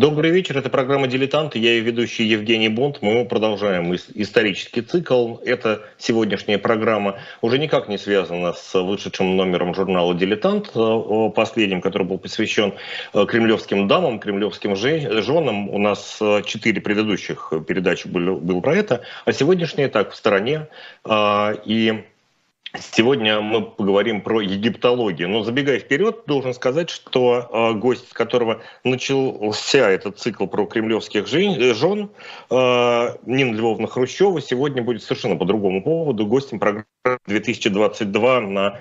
Добрый вечер, это программа «Дилетанты», я ее ведущий Евгений Бонд. Мы продолжаем исторический цикл. Это сегодняшняя программа уже никак не связана с вышедшим номером журнала «Дилетант», э, последним, который был посвящен э, кремлевским дамам, кремлевским женам. У нас э, четыре предыдущих передачи были, было про это, а сегодняшняя так в стороне. И Сегодня мы поговорим про египтологию. Но забегая вперед, должен сказать, что э, гость, с которого начался этот цикл про кремлевских жен, жен э, Нина Львовна Хрущева, сегодня будет совершенно по другому поводу гостем программы 2022 на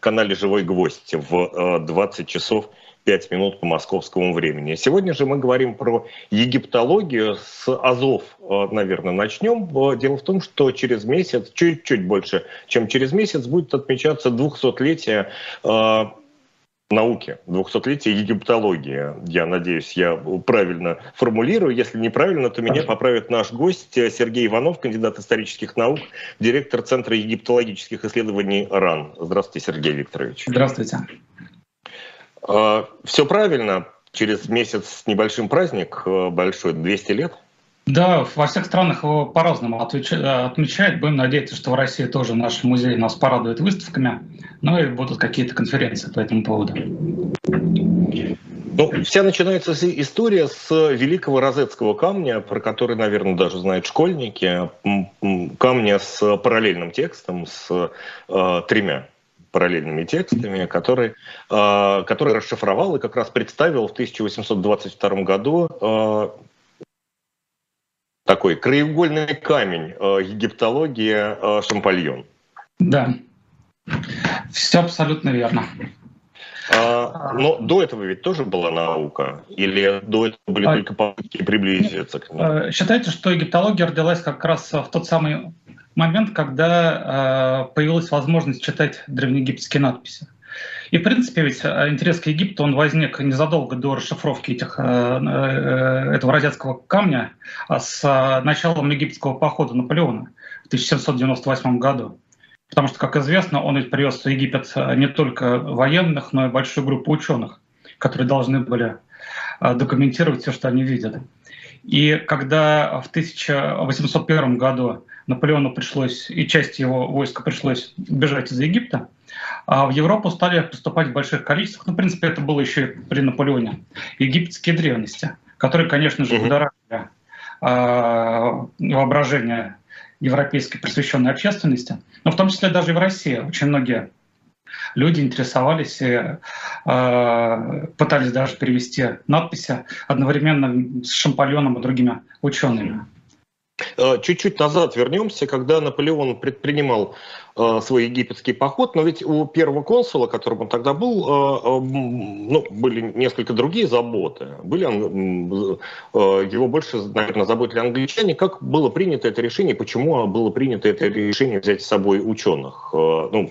канале «Живой гвоздь» в э, 20 часов 5 минут по московскому времени. Сегодня же мы говорим про египтологию. С Азов, э, наверное, начнем. Э, дело в том, что через месяц, чуть-чуть больше, чем через месяц, будет отмечаться 200-летие э, науки, 200-летие египтологии. Я надеюсь, я правильно формулирую. Если неправильно, то меня поправит наш гость Сергей Иванов, кандидат исторических наук, директор Центра египтологических исследований РАН. Здравствуйте, Сергей Викторович. Здравствуйте. А, Все правильно. Через месяц с небольшим праздник э, большой, 200 лет. Да, во всех странах его по-разному отмечают. Будем надеяться, что в России тоже наш музей нас порадует выставками. Ну и будут какие-то конференции по этому поводу. Ну, вся начинается история с великого розетского камня, про который, наверное, даже знают школьники. Камня с параллельным текстом, с э, тремя параллельными текстами, который, э, который расшифровал и как раз представил в 1822 году э, такой краеугольный камень э, египтологии Шампальон. Да, все абсолютно верно. А, но до этого ведь тоже была наука? Или до этого были а, только попытки приблизиться к ней? Считается, что египтология родилась как раз в тот самый момент, когда э, появилась возможность читать древнеегипетские надписи. И, в принципе, ведь э, интерес к Египту, он возник незадолго до расшифровки этих, э, этого розетского камня, а с началом египетского похода Наполеона в 1798 году. Потому что, как известно, он ведь привез в Египет не только военных, но и большую группу ученых, которые должны были документировать все, что они видят. И когда в 1801 году Наполеону пришлось, и часть его войска пришлось бежать из Египта, а в Европу стали поступать в больших количествах. Ну, в принципе, это было еще и при Наполеоне. Египетские древности, которые, конечно же, будоражили а, воображение европейской просвещенной общественности, но в том числе даже и в России очень многие люди интересовались и э, пытались даже перевести надписи одновременно с Шампальоном и другими учеными. Э, чуть-чуть назад вернемся, когда Наполеон предпринимал э, свой египетский поход, но ведь у первого консула, которым он тогда был, э, ну, были несколько другие заботы. Были, его больше, наверное, заботили англичане. Как было принято это решение, почему было принято это решение взять с собой ученых? Ну,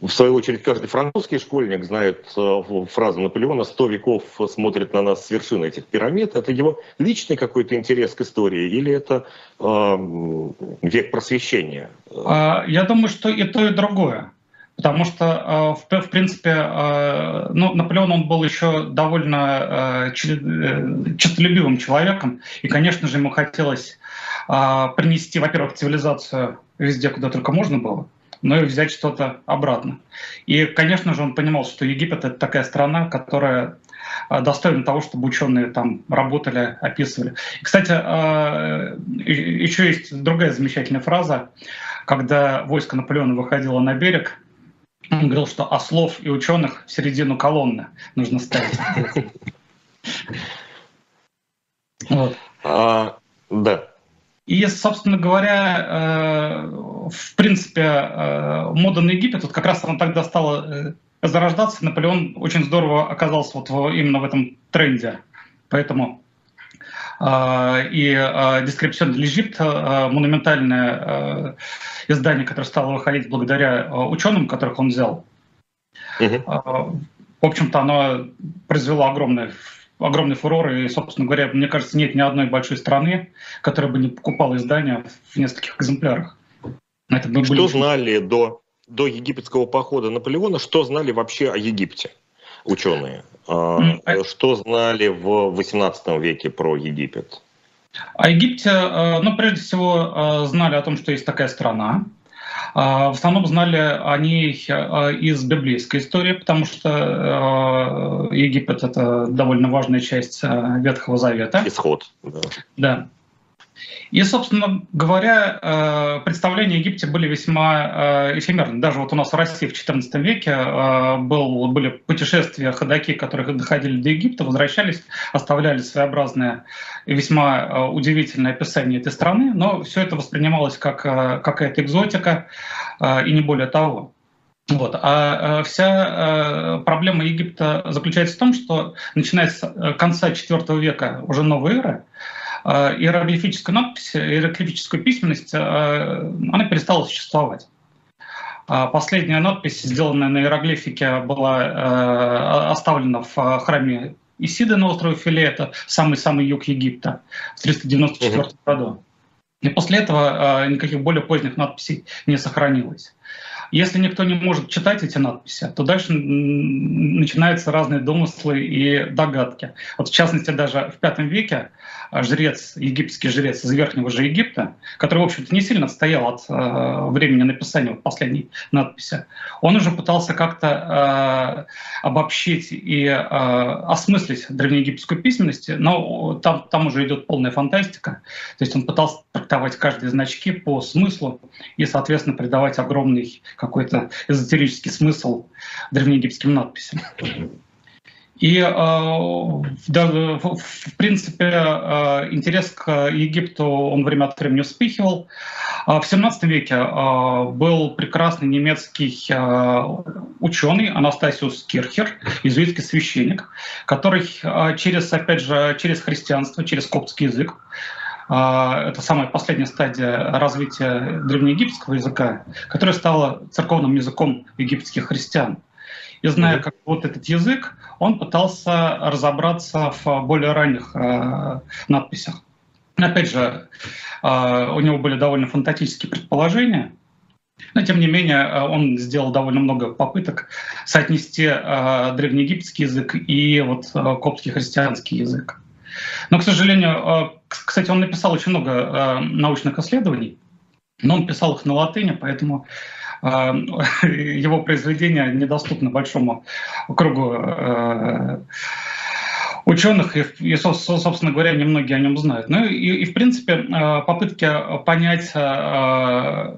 в свою очередь, каждый французский школьник знает э, фразу Наполеона «сто веков смотрит на нас с вершины этих пирамид». Это его личный какой-то интерес к истории или это э, век просвещения? А, я думаю, что и то, и другое. Потому что, э, в, принципе, э, ну, Наполеон он был еще довольно честолюбивым человеком, и, конечно же, ему хотелось принести, во-первых, цивилизацию везде, куда только можно было, но и взять что-то обратно. И, конечно же, он понимал, что Египет — это такая страна, которая а, достойна того, чтобы ученые там работали, описывали. И, кстати, а, еще есть другая замечательная фраза, когда войско Наполеона выходило на берег, он говорил, что ослов и ученых в середину колонны нужно ставить. Вот. А, да. И, собственно говоря, э, в принципе, э, мода на Египет, вот как раз она тогда стала э, зарождаться, Наполеон очень здорово оказался вот именно в этом тренде. Поэтому и «Дескрипсион для Египта», монументальное издание, которое стало выходить благодаря ученым, которых он взял, угу. в общем-то, оно произвело огромное огромный фурор, и, собственно говоря, мне кажется, нет ни одной большой страны, которая бы не покупала издания в нескольких экземплярах. Это что были... знали до, до египетского похода Наполеона, что знали вообще о Египте? ученые. Что знали в 18 веке про Египет? О Египте, ну, прежде всего, знали о том, что есть такая страна, а, в основном знали они а, из библейской истории, потому что а, Египет — это довольно важная часть Ветхого Завета. Исход. Да. да. И, собственно говоря, э, представления о Египте были весьма э, эфемерны. Даже вот у нас в России в XIV веке э, был, были путешествия ходаки, которые доходили до Египта, возвращались, оставляли своеобразное и весьма удивительное описание этой страны, но все это воспринималось как какая-то экзотика и не более того. Вот. А вся проблема Египта заключается в том, что начиная с конца IV века уже новой эры, иероглифическая надпись, иероглифическая письменность, э, она перестала существовать. А последняя надпись, сделанная на иероглифике, была э, оставлена в храме Исиды на острове Филе, это самый-самый юг Египта, в 394 угу. году. И после этого никаких более поздних надписей не сохранилось. Если никто не может читать эти надписи, то дальше начинаются разные домыслы и догадки. Вот в частности, даже в V веке а, жрец, египетский жрец из Верхнего же Египта, который, в общем-то, не сильно отстоял от э, времени написания вот последней надписи, он уже пытался как-то э, обобщить и э, осмыслить древнеегипетскую письменность, но там, там уже идет полная фантастика. То есть он пытался трактовать каждые значки по смыслу и, соответственно, придавать огромный какой-то эзотерический смысл древнеегипетским надписям. И, э, в принципе, э, интерес к Египту он время от времени вспыхивал. А в 17 веке э, был прекрасный немецкий ученый Анастасиус Кирхер, иезуитский священник, который через, опять же, через христианство, через коптский язык, это самая последняя стадия развития древнеегипетского языка, которая стала церковным языком египетских христиан. И зная, как вот этот язык, он пытался разобраться в более ранних э, надписях. Опять же, э, у него были довольно фантастические предположения, но, тем не менее, э, он сделал довольно много попыток соотнести э, древнеегипетский язык и вот э, коптский христианский язык. Но, к сожалению, э, кстати, он написал очень много э, научных исследований, но он писал их на латыни, поэтому а, его произведения недоступны большому кругу э, ученых, и, собственно говоря, немногие о нем знают. Ну и, и в принципе, э, попытки понять, э,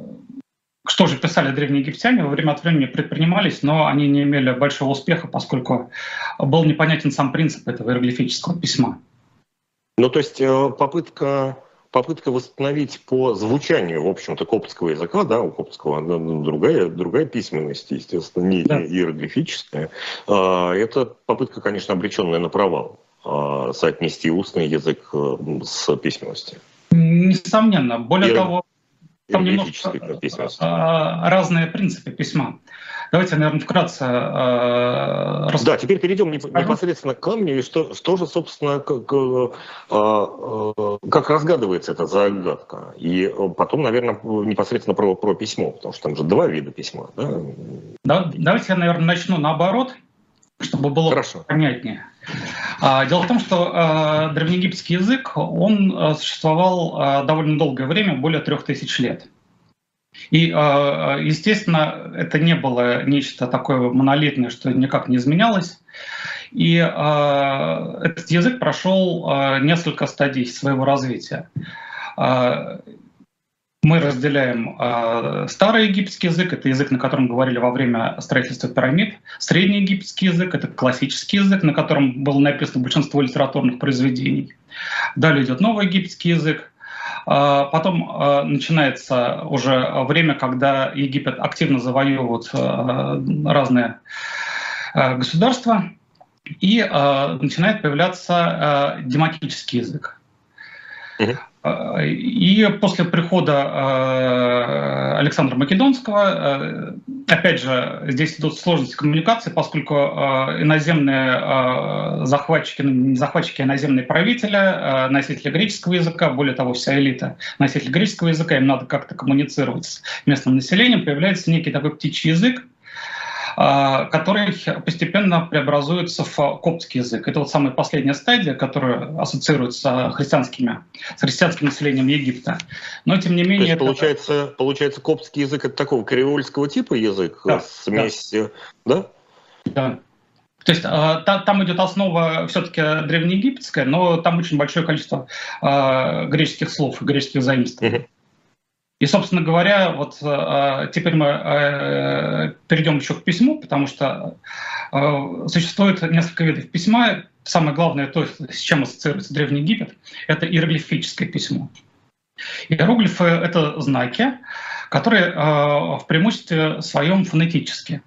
что же писали древние египтяне, во время от времени предпринимались, но они не имели большого успеха, поскольку был непонятен сам принцип этого иероглифического письма. Ну, то есть попытка попытка восстановить по звучанию, в общем-то, коптского языка, да, у коптского другая, другая письменность, естественно, не да. иероглифическая. А, это попытка, конечно, обреченная на провал а, соотнести устный язык э, с письменностью. Несомненно. Более Иер... того, там немножко а, разные принципы письма. Давайте, наверное, вкратце э, Да, теперь перейдем непосредственно к камню, и что, что же, собственно, как, э, э, как разгадывается эта загадка. И потом, наверное, непосредственно про, про письмо, потому что там же два вида письма. Да? Да, давайте я, наверное, начну наоборот, чтобы было Хорошо. понятнее. А, дело в том, что э, древнеегипетский язык, он существовал довольно долгое время, более трех тысяч лет. И, а, а, естественно, это не было нечто такое монолитное, что никак не изменялось. И э, этот язык прошел несколько стадий своего развития. Мы разделяем старый египетский язык, это язык, на котором говорили во время строительства пирамид. Средний египетский язык — это классический язык, на котором было написано большинство литературных произведений. Далее идет новый египетский язык, а, потом а, начинается уже время, когда Египет активно завоевывает а, разные государства, и начинает появляться дематический язык. И после прихода э, Александра Македонского, э, опять же, здесь идут сложности коммуникации, поскольку э, иноземные захватчики, ну, не захватчики, а иноземные правители, носители греческого языка, более того, вся элита носители греческого языка, им надо как-то коммуницировать с местным населением, появляется некий такой птичий язык, который постепенно преобразуется в коптский язык. Это вот самая последняя стадия, которая ассоциируется с, христианскими, с христианским населением Египта. Но тем не менее... То есть, это... получается, получается, коптский язык — это такого креольского типа язык? Да, смесь, да? Да. То есть э, там идет основа все-таки древнеегипетская, но там очень большое количество э, греческих слов, греческих заимствований. И, собственно говоря, вот э, теперь мы перейдем еще к письму, потому что существует несколько видов письма. Самое главное, то, с чем ассоциируется Древний Египет, это иероглифическое письмо. Иероглифы — это знаки, которые в преимуществе своем фонетические.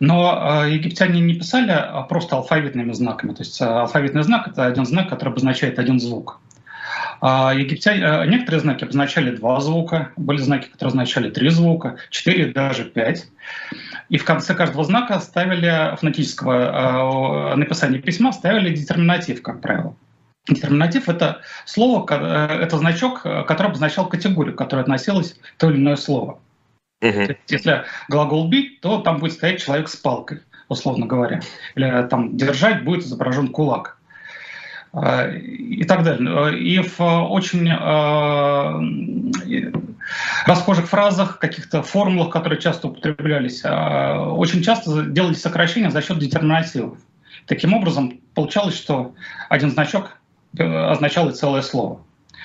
Но э, египтяне не писали а просто алфавитными знаками. То есть э, алфавитный знак — это один знак, который обозначает один звук. А египтяне, э, некоторые знаки обозначали два звука, были знаки, которые означали три звука, четыре, даже пять. И в конце каждого знака ставили фонетического написания письма ставили детерминатив, как правило. Детерминатив — это слово, это значок, который обозначал категорию, к которой относилось то или иное слово. Угу. Если глагол бить, то там будет стоять человек с палкой, условно говоря. Или там держать будет изображен кулак. А, и так далее. И в очень э, расхожих фразах, каких-то формулах, которые часто употреблялись, э, очень часто делались сокращения за счет детерминативов. Таким образом, получалось, что один значок означал и целое слово.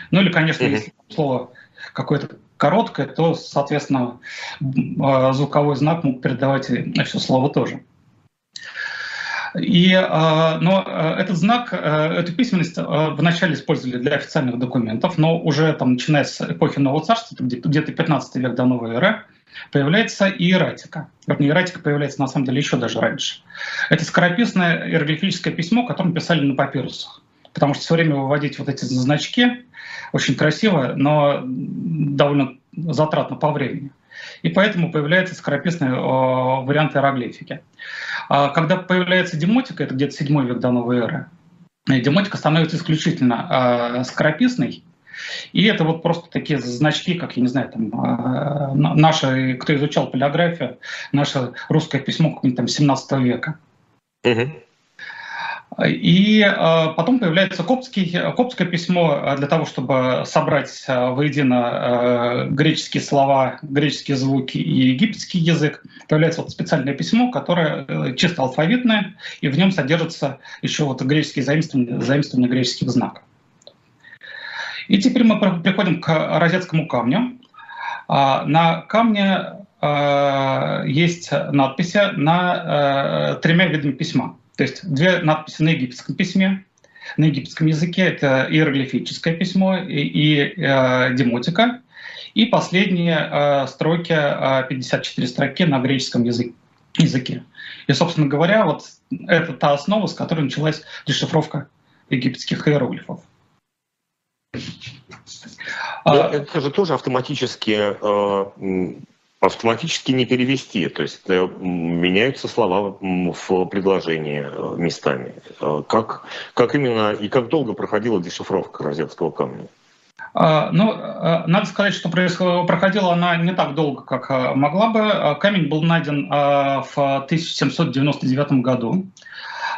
Ну или, конечно, mm-hmm. если слово какое-то короткое, то, соответственно, а, звуковой знак мог передавать все слово тоже. И, а, но а, этот знак, эту письменность вначале использовали для официальных документов, но уже там, начиная с эпохи Нового Царства, где-то 15 век до новой эры, появляется иератика. Вернее, иератика появляется на самом деле еще даже раньше. Это скорописное иероглифическое письмо, которое писали на папирусах. Потому что все время выводить вот эти значки очень красиво, но довольно затратно по времени. И поэтому появляется скорописный э, вариант иероглифики. А когда появляется демотика, это где-то 7 век до новой эры, демотика становится исключительно э, скорописной, и это вот просто такие значки, как, я не знаю, там, э, наши, кто изучал полиографию, наше русское письмо какого-нибудь там 17 века. Угу. И э, потом появляется коптский, коптское письмо э, для того, чтобы собрать э, воедино греческие слова, греческие звуки и египетский язык. Появляется вот специальное письмо, которое чисто алфавитное, и в нем содержатся еще вот греческие заимствования, заимствования греческих знаков. И теперь мы приходим к розетскому камню. На камне есть надписи на тремя видами письма. То есть две надписи на египетском письме, на египетском языке это иероглифическое письмо и, и э, демотика. И последние э, строки, э, 54 строки на греческом языке. языке. И, собственно говоря, вот это та основа, с которой началась дешифровка египетских иероглифов. Но а это же тоже автоматически э, автоматически не перевести. То есть э, меняются слова в предложении э, местами. Э, как, как именно и как долго проходила дешифровка розетского камня? А, ну, надо сказать, что проходила она не так долго, как могла бы. Камень был найден в 1799 году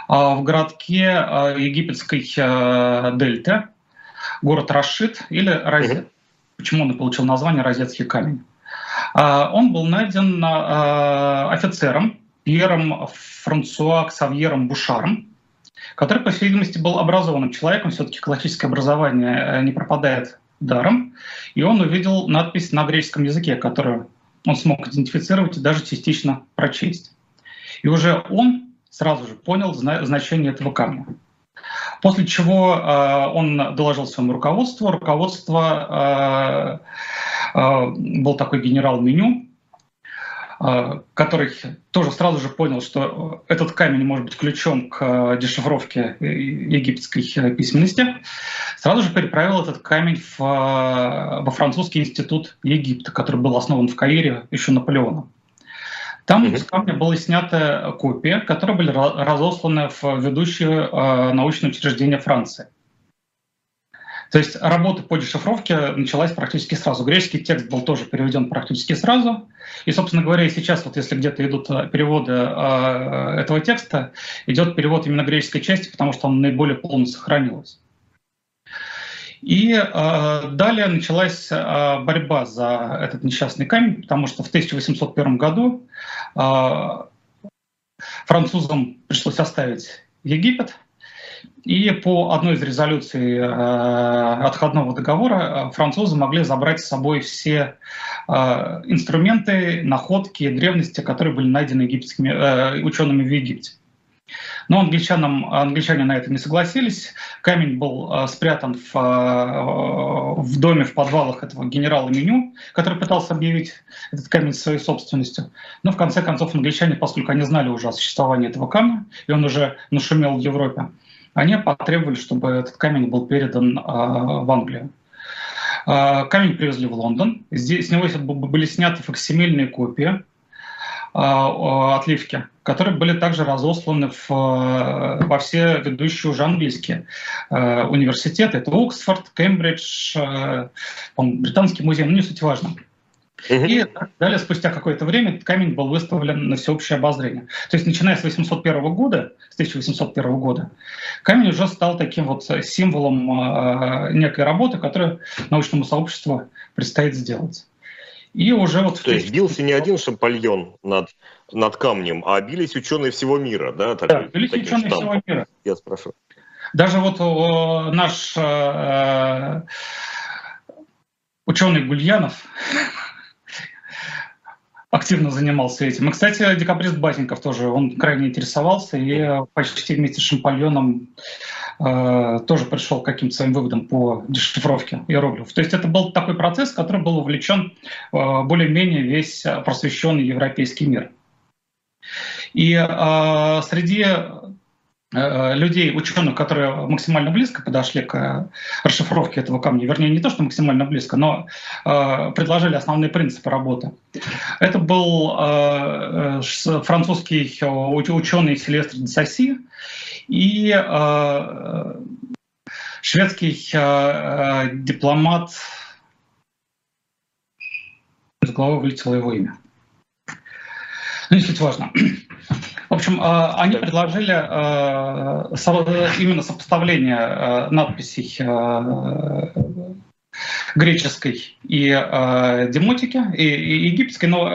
в городке египетской дельты, город Рашид или Розет. Угу. Почему он получил название Розетский камень? А, он был найден а, офицером Пьером Франсуа Ксавьером Бушаром, который, по всей видимости, был образованным человеком, все-таки классическое образование э, не пропадает даром, и он увидел надпись на греческом языке, которую он смог идентифицировать и даже частично прочесть. И уже он сразу же понял значение этого камня. После чего э, он доложил своему руководству. Руководство э, был такой генерал Меню, а, который тоже сразу же понял, что этот камень может быть ключом к дешифровке египетской письменности, сразу же переправил этот камень в, во французский институт Египта, который был основан в Каире еще Наполеоном. Там mm-hmm. с камня была снята копия, которые были разосланы в ведущие научные учреждения Франции. То есть работа по дешифровке началась практически сразу. Греческий текст был тоже переведен практически сразу. И, собственно говоря, сейчас, вот если где-то идут э, переводы э, этого текста, идет перевод именно греческой части, потому что он наиболее полно сохранился. И э, далее началась э, борьба за этот несчастный камень, потому что в 1801 году э, французам пришлось оставить Египет, и по одной из резолюций э, отходного договора э, французы могли забрать с собой все э, инструменты, находки, древности, которые были найдены египетскими учеными в Египте. Но англичанам, англичане на это не согласились. Камень был спрятан в, в доме, в подвалах этого генерала Меню, который пытался объявить этот камень своей собственностью. Но в конце концов англичане, поскольку они знали уже о существовании этого камня, и он уже нашумел в Европе, они потребовали, чтобы этот камень был передан э, в Англию. Э, камень привезли в Лондон. Здесь с него были сняты факсимильные копии э, отливки, которые были также разосланы в, во все ведущие уже английские университеты. Это Оксфорд, Кембридж, Британский музей, ну не суть важно. И далее, спустя какое-то время, камень был выставлен на всеобщее обозрение. То есть, начиная с 801 года, с 1801 года, камень уже стал таким вот символом э, некой работы, которую научному сообществу предстоит сделать. И уже вот... То есть бился не один шампальон над, над камнем, а бились ученые всего мира, да? Так, да, бились ученые штампом. всего мира. Я спрошу. Даже вот о, наш э, ученый Гульянов, активно занимался этим. И, кстати, декабрист Батеньков тоже, он крайне интересовался и почти вместе с Шампальоном э, тоже пришел к каким-то своим выводам по дешифровке иероглифов. То есть это был такой процесс, который был увлечен э, более-менее весь просвещенный европейский мир. И э, среди Э, людей, ученых, которые максимально близко подошли к э, расшифровке этого камня, вернее, не то, что максимально близко, но э, предложили основные принципы работы. Это был э, э, французский ученый Селестр де Сасси и э, шведский э, дипломат, из головы вылетело его имя. Ну, не суть важно. В общем, э, они предложили э, именно сопоставление э, надписей греческой и демотики, и, и египетской, но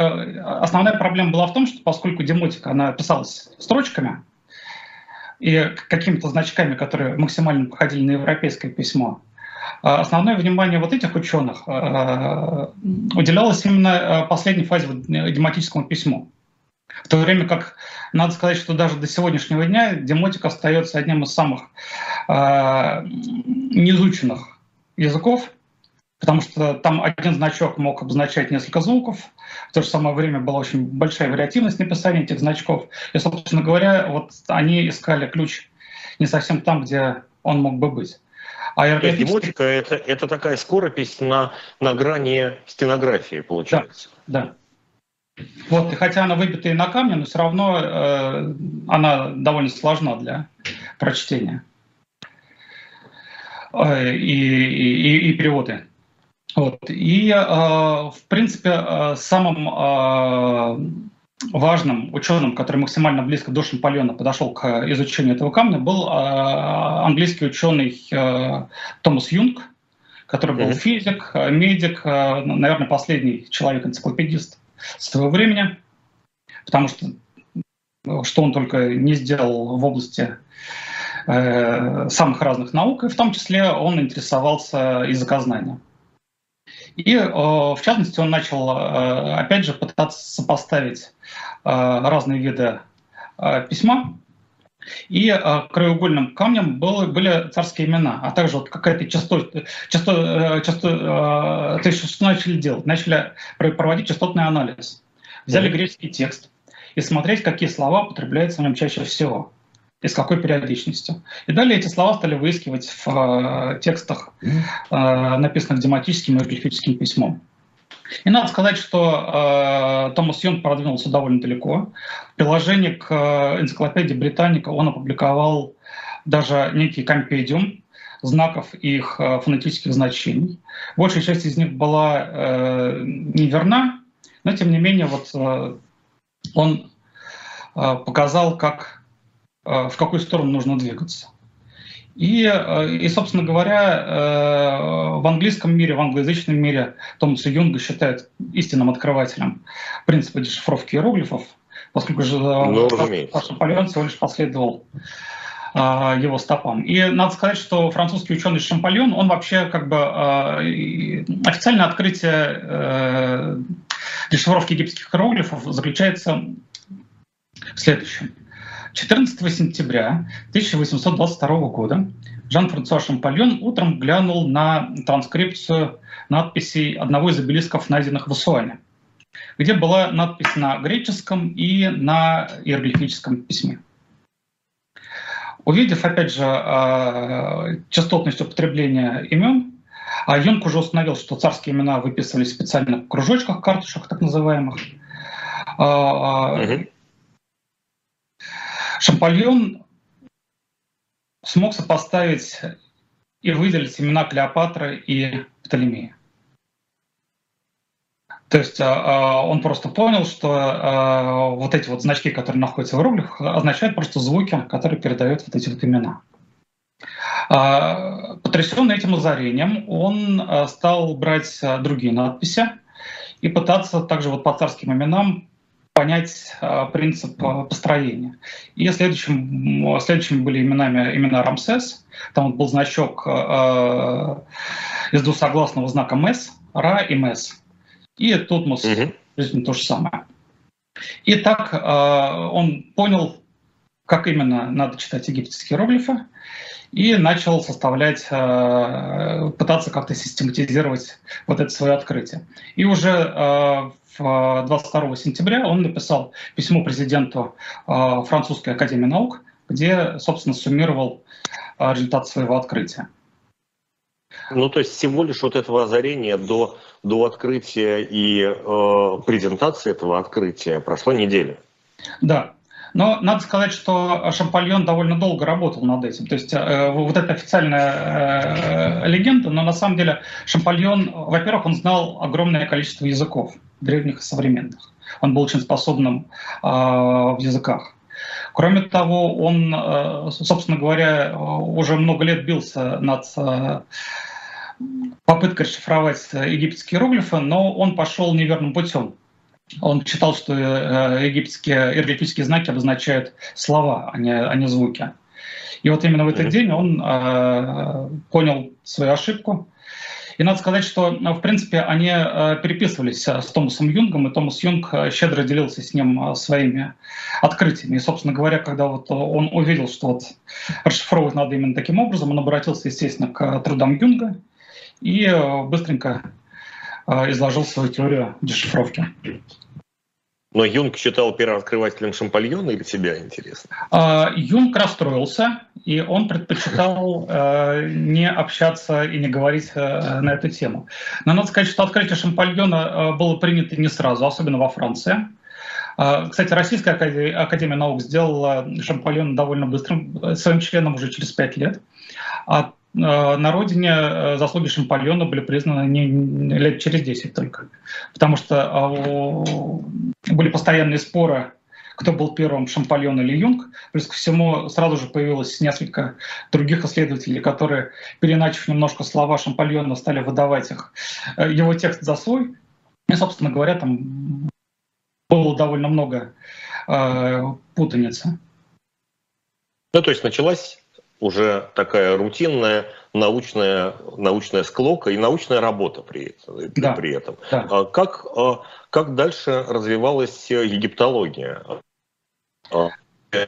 основная проблема была в том, что поскольку демотика, она писалась строчками и какими-то значками, которые максимально походили на европейское письмо, основное внимание вот этих ученых уделялось именно последней фазе дематическому письму. В то время как, надо сказать, что даже до сегодняшнего дня демотик остается одним из самых э, неизученных языков, потому что там один значок мог обозначать несколько звуков, в то же самое время была очень большая вариативность написания этих значков. И, собственно говоря, вот они искали ключ не совсем там, где он мог бы быть. А иероглифический... Демотика это, это такая скоропись на, на грани стенографии, получается. Да, да. Вот, и хотя она выбитая на камне, но все равно э, она довольно сложна для прочтения. Э, и, и, и переводы. Вот. И, э, в принципе, э, самым э, важным ученым, который максимально близко до Шампальона подошел к изучению этого камня, был э, английский ученый э, Томас Юнг, который был mm-hmm. физик, медик, э, наверное, последний человек-энциклопедист своего времени, потому что что он только не сделал в области э, самых разных наук, и в том числе он интересовался языкознанием. И, э, в частности, он начал, э, опять же, пытаться сопоставить э, разные виды э, письма, и э, краеугольным камнем было, были царские имена, а также вот какая-то частота, часто, часто, э, то есть что начали делать? Начали проводить частотный анализ. Взяли mm-hmm. греческий текст и смотреть, какие слова употребляются в нем чаще всего и с какой периодичностью. И далее эти слова стали выискивать в э, текстах, э, написанных дематическим и иероглифическим письмом. И надо сказать, что э, Томас Юнг продвинулся довольно далеко. В приложении к э, энциклопедии Британика он опубликовал даже некий компедиум, знаков и их фонетических значений. Большая часть из них была э, неверна, но тем не менее вот э, он э, показал, как, э, в какую сторону нужно двигаться. И, э, и, собственно говоря, э, в английском мире, в англоязычном мире Томаса Юнга считают истинным открывателем принципа дешифровки иероглифов, поскольку же ну, Наполеон всего лишь последовал его стопам. И надо сказать, что французский ученый Шампальон, он вообще как бы официальное открытие дешифровки египетских иероглифов заключается в следующем. 14 сентября 1822 года Жан-Франсуа Шампальон утром глянул на транскрипцию надписей одного из обелисков, найденных в Асуане, где была надпись на греческом и на иероглифическом письме. Увидев, опять же, а, частотность употребления имен, а Юнг уже установил, что царские имена выписывались специально в кружочках, карточках так называемых. Угу. Шампальон смог сопоставить и выделить имена Клеопатры и Птолемея. То есть а, а, он просто понял, что а, вот эти вот значки, которые находятся в иероглифах, означают просто звуки, которые передают вот эти вот имена. Потрясенный этим озарением, он стал брать другие надписи и пытаться также вот по царским именам понять э, принцип э, построения. И следующим, следующими были именами, имена Рамсес. Там был значок э, из двусогласного знака Мес, Ра и Мес. И Тутмос, угу. то же самое. И так э, он понял, как именно надо читать египетские иероглифы, и начал составлять, э, пытаться как-то систематизировать вот это свое открытие. И уже э, 22 сентября он написал письмо президенту э, Французской академии наук, где, собственно, суммировал э, результат своего открытия. Ну, то есть всего лишь вот этого озарения до, до открытия и э, презентации этого открытия прошла неделя. Да, но надо сказать, что Шампальон довольно долго работал над этим. То есть э, вот эта официальная э, легенда, но на самом деле Шампальон, во-первых, он знал огромное количество языков, древних и современных. Он был очень способным э, в языках. Кроме того, он, э, собственно говоря, уже много лет бился над э, попыткой расшифровать египетские иероглифы, но он пошел неверным путем. Он считал, что э, египетские иероглифические знаки обозначают слова, а не, а не звуки. И вот именно в этот день он э, понял свою ошибку. И надо сказать, что, э, в принципе, они э, переписывались с Томасом Юнгом, и Томас Юнг щедро делился с ним своими открытиями. И, собственно говоря, когда вот он увидел, что вот расшифровывать надо именно таким образом, он обратился, естественно, к трудам Юнга и быстренько изложил свою теорию дешифровки. Но Юнг считал первооткрывателем Шампальона или себя, интересно? А, Юнг расстроился, и он предпочитал э, не общаться и не говорить э, на эту тему. Но надо сказать, что открытие Шампальона э, было принято не сразу, особенно во Франции. Кстати, Российская академия, академия наук сделала Шампальона довольно быстрым своим членом уже через пять лет. А на родине э, заслуги Шампальона были признаны не, лет через 10 только. Потому что э, были постоянные споры, кто был первым, Шампальон или Юнг. Плюс ко всему сразу же появилось несколько других исследователей, которые, переначив немножко слова Шампальона, стали выдавать их, его текст за свой. И, собственно говоря, там было довольно много э, путаницы. Ну, то есть началась уже такая рутинная научная, научная склока и научная работа при, да. при этом. Да. А как, а, как дальше развивалась египтология? А,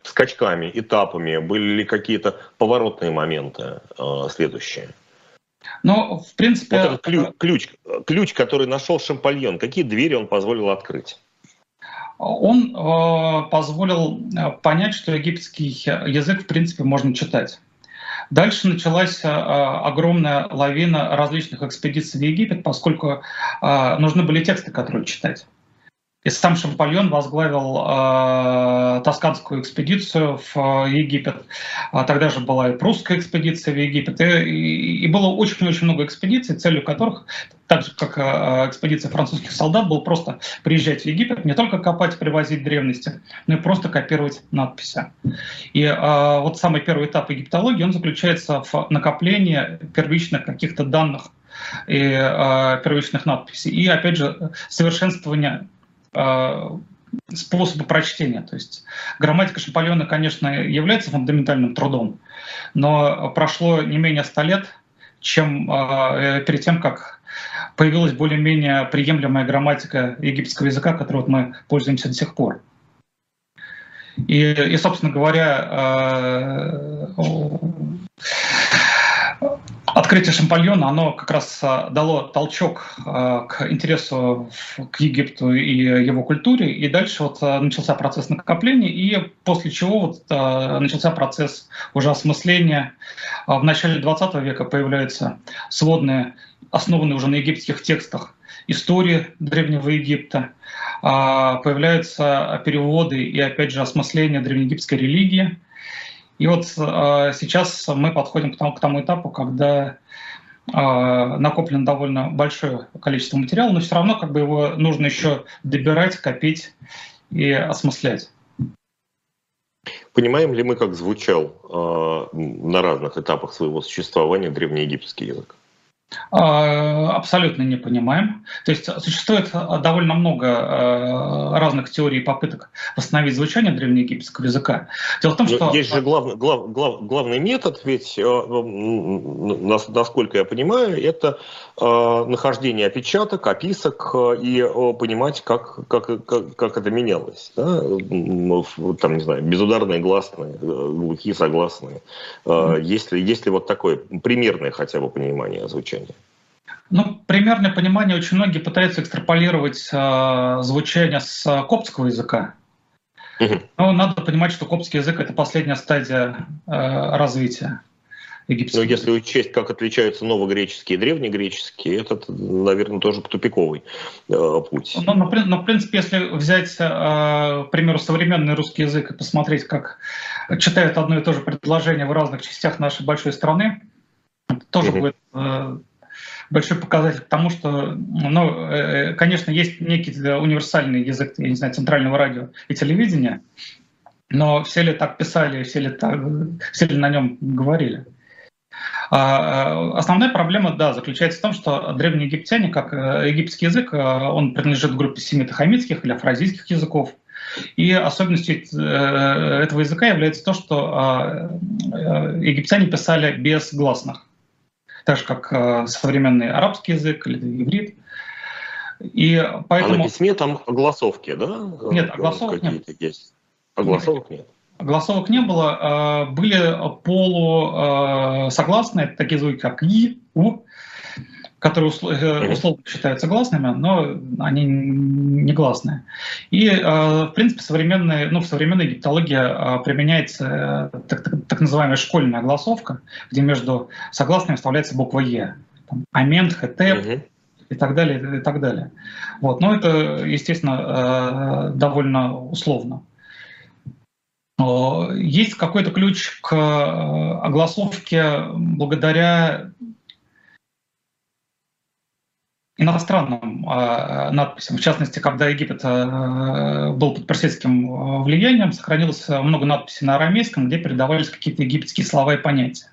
скачками, этапами? Были ли какие-то поворотные моменты следующие? Ну, в принципе... Вот этот ключ, ключ, ключ, который нашел Шампальон, какие двери он позволил открыть? Он э, позволил э, понять, что египетский язык, в принципе, можно читать. Дальше началась э, огромная лавина различных экспедиций в Египет, поскольку нужны были тексты, которые читать. И сам Шампальон возглавил э, тосканскую экспедицию в э, Египет. А тогда же была и прусская экспедиция в Египет. И, и было очень-очень много экспедиций, целью которых, так же как э, экспедиция французских солдат, было просто приезжать в Египет, не только копать, привозить древности, но и просто копировать надписи. И э, вот самый первый этап египтологии, он заключается в накоплении первичных каких-то данных и э, первичных надписей. И, опять же, совершенствование Э, способа прочтения. То есть грамматика Шампальона, конечно, является фундаментальным трудом, но прошло не менее ста лет, чем э, перед тем, как появилась более-менее приемлемая грамматика египетского языка, которой вот мы пользуемся до сих пор. И, и собственно говоря, э, Открытие Шампальона, оно как раз а, дало толчок а, к интересу к Египту и его культуре, и дальше вот а, начался процесс накопления, и после чего вот начался процесс уже осмысления. В начале 20 века появляются сводные, основанные уже на египетских текстах, истории Древнего Египта, появляются переводы и, опять же, осмысление древнеегипетской религии – и вот э, сейчас мы подходим к тому, этапу, когда э, накоплено довольно большое количество материала, но все равно как бы его нужно еще добирать, копить и осмыслять. Понимаем ли мы, как звучал э, на разных этапах своего существования древнеегипетский язык? А, абсолютно не понимаем. То есть существует довольно много э, разных теорий и попыток восстановить звучание древнеегипетского языка. Дело в том, что... Есть же главный, глав, глав, главный метод, ведь, э, насколько я понимаю, это э, нахождение опечаток, описок и понимать, как, как, как, как это менялось. Да? Там, не знаю, безударные гласные, глухие согласные. Mm-hmm. Есть, ли, есть ли вот такое примерное хотя бы понимание звучания? звучания? Ну, примерное понимание очень многие пытаются экстраполировать э, звучание с коптского языка. Но надо понимать, что коптский язык это последняя стадия э, развития. Но если учесть, как отличаются новогреческие и древнегреческие, это, наверное, тоже тупиковый э, путь. Ну, но, но, в принципе, если взять, э, к примеру, современный русский язык и посмотреть, как читают одно и то же предложение в разных частях нашей большой страны, тоже mm-hmm. будет э, большой показатель к тому, что, ну, э, конечно, есть некий универсальный язык, я не знаю, центрального радио и телевидения, но все ли так писали, все ли, так, все ли на нем говорили. А, а основная проблема, да, заключается в том, что древние египтяне, как э, египетский язык, он принадлежит к группе семитохамитских или афразийских языков. И особенностью этого языка является то, что а, египтяне писали без гласных так же как э, современный арабский язык или иврит. И поэтому... А на письме там огласовки, да? Нет, огласовок нет. Есть. Огласовок нет. Огласовок не было. Э, были полусогласные, э, такие звуки, как «и», «у», которые условно считаются гласными, но они не гласные. И, в принципе, современная, ну, в современной египтологии применяется так, так, так называемая школьная огласовка, где между согласными вставляется буква «е». Там, амент, хетеп, угу. и так далее, и так далее. Вот. Но это, естественно, довольно условно. Есть какой-то ключ к огласовке благодаря иностранным э, надписям. В частности, когда Египет э, был под персидским э, влиянием, сохранилось много надписей на арамейском, где передавались какие-то египетские слова и понятия.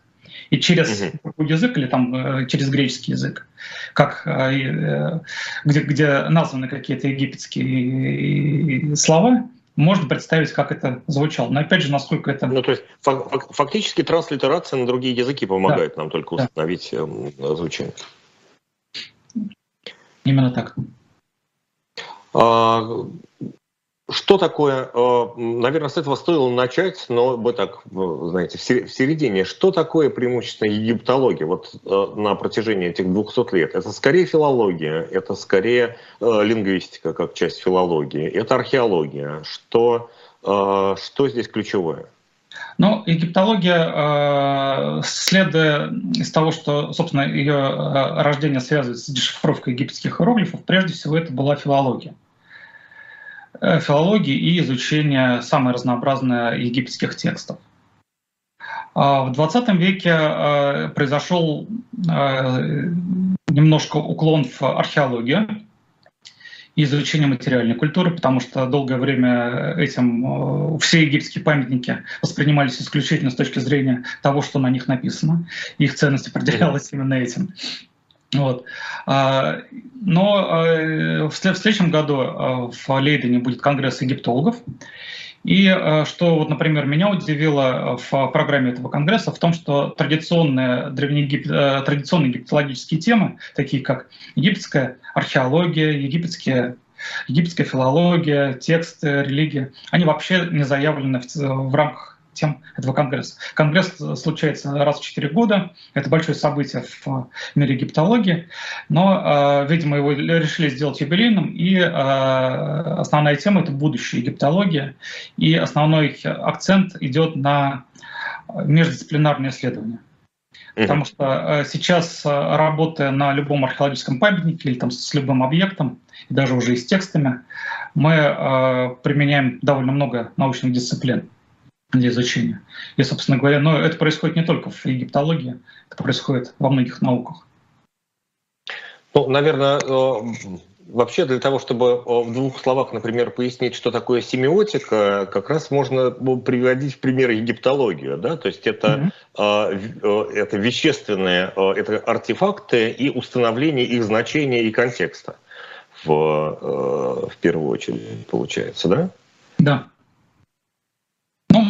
И через угу. язык или там э, через греческий язык, как, э, где, где названы какие-то египетские слова, можно представить, как это звучало. Но опять же, насколько это... Ну, то есть фактически транслитерация на другие языки помогает да. нам только установить да. звучание. Именно так. А, что такое, а, наверное, с этого стоило начать, но вы так, знаете, в середине. Что такое преимущественно египтология вот а, на протяжении этих 200 лет? Это скорее филология, это скорее лингвистика как часть филологии, это археология. Что, что здесь ключевое? Ну, египтология, э, следуя из того, что, собственно, ее э, рождение связывается с дешифровкой египетских иероглифов, прежде всего это была филология. Филологии и изучения самой разнообразной египетских текстов. В 20 веке произошел немножко уклон в археологию, и изучение материальной культуры, потому что долгое время этим э, все египетские памятники воспринимались исключительно с точки зрения того, что на них написано. Их ценность определялась именно этим. Вот. А, но э, в следующем году э, в Лейдене будет конгресс египтологов, и что, вот, например, меня удивило в программе этого конгресса, в том, что традиционные, древнеегип... традиционные египтологические темы, такие как египетская археология, египетские египетская филология, тексты, религия, они вообще не заявлены в, в рамках тем этого конгресса. Конгресс. Случается раз в 4 года, это большое событие в мире египтологии, но, э, видимо, его решили сделать юбилейным, и э, основная тема — это будущее египтология, и основной акцент идет на междисциплинарные исследования. Потому что э, сейчас, работая на любом археологическом памятнике или там с любым объектом, и даже уже и с текстами, мы применяем довольно много научных дисциплин для изучения. И, собственно говоря, но это происходит не только в египтологии, это происходит во многих науках. Ну, наверное, э, вообще для того, чтобы э, в двух словах, например, пояснить, что такое семиотика, как раз можно ну, приводить в пример египтологию. Да? То есть это, mm-hmm. это вещественные это артефакты и установление их значения и контекста в, в первую очередь, получается, да? Да.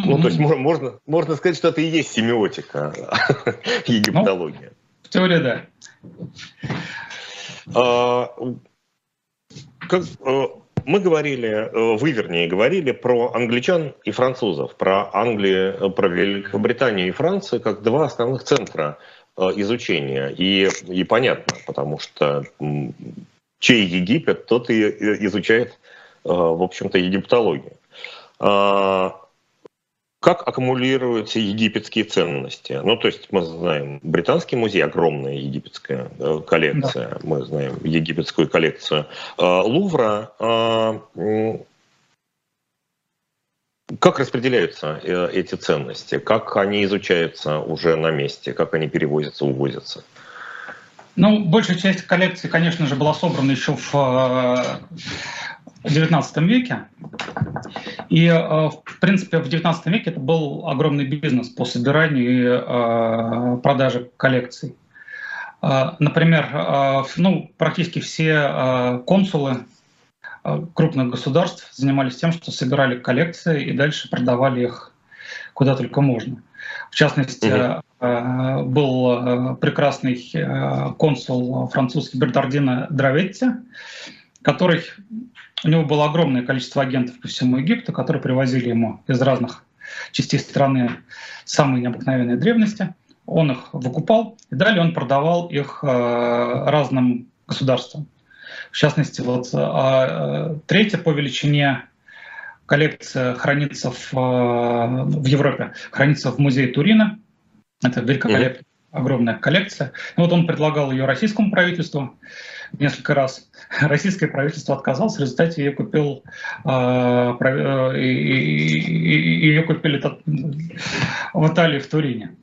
Ну, ну, то есть можно, можно сказать, что это и есть семиотика, египтология. Ну, в теории, да. А, как, а, мы говорили, а, вы вернее говорили про англичан и французов, про Англию, про Великобританию и Францию как два основных центра изучения. И, и понятно, потому что чей Египет, тот и изучает, в общем-то, египтологию как аккумулируются египетские ценности. Ну, то есть мы знаем британский музей, огромная египетская э, коллекция, да. мы знаем египетскую коллекцию э, Лувра. Э, как распределяются эти ценности? Как они изучаются уже на месте? Как они перевозятся, увозятся? Ну, большая часть коллекции, конечно же, была собрана еще в в XIX веке. И, э, в принципе, в XIX веке это был огромный бизнес по собиранию и э, продаже коллекций. Э, например, ну, практически все консулы крупных государств занимались тем, что собирали коллекции и дальше продавали их куда только можно. В частности, mm-hmm. был прекрасный консул французский Бернардино Драветти, который у него было огромное количество агентов по всему Египту, которые привозили ему из разных частей страны самые необыкновенные древности. Он их выкупал, и далее он продавал их э, разным государствам. В частности, вот э, третья по величине коллекция хранится в, э, в Европе, хранится в музее Турина. Это великолепная, огромная коллекция. И вот он предлагал ее российскому правительству несколько раз. Российское правительство отказалось, в результате ее купил а, э, ее купили в Италии, в Турине.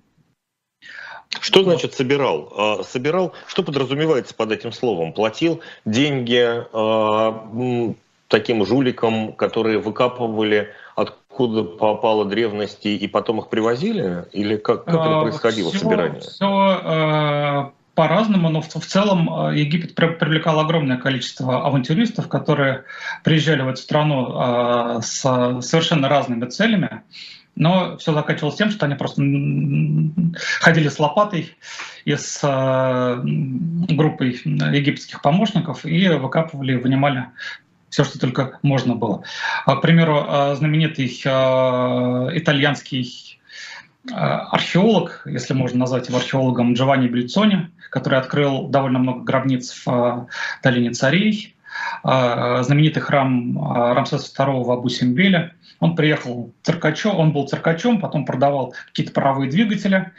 Что значит собирал? А, собирал, что подразумевается под этим словом? Платил деньги а, таким жуликам, которые выкапывали, откуда попало древности, и потом их привозили? Или как, как это происходило, все, собирание? Все по-разному, но в, целом э, Египет привлекал огромное количество авантюристов, которые приезжали в эту страну э, с совершенно разными целями, но все заканчивалось тем, что они просто ходили с лопатой и с э, группой египетских помощников и выкапывали, вынимали все, что только можно было. К примеру, знаменитый итальянский археолог, если можно назвать его археологом, Джованни Бельцони, который открыл довольно много гробниц в э, долине царей, э, знаменитый храм э, Рамсеса II в Абу-Симбеле. Он приехал циркачом, он был циркачом, потом продавал какие-то паровые двигатели,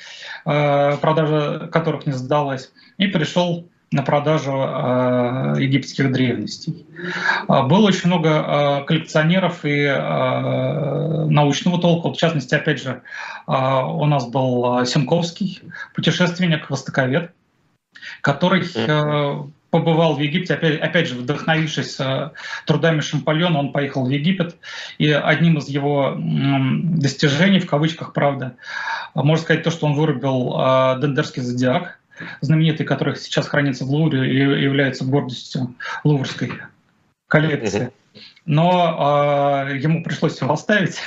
продажа которых не сдалась, и пришел на продажу э, египетских древностей. Э, было очень много э, коллекционеров и э, научного толка. Вот, в частности, опять же, э, у нас был Симковский, путешественник, востоковед, который э, побывал в Египте, опять, опять же, вдохновившись э, трудами Шампальона, он поехал в Египет, и одним из его достижений, в кавычках, правда, можно сказать то, что он вырубил э, Дендерский зодиак, знаменитый, который сейчас хранится в Лувре и является гордостью луврской коллекции. Но э, ему пришлось его оставить.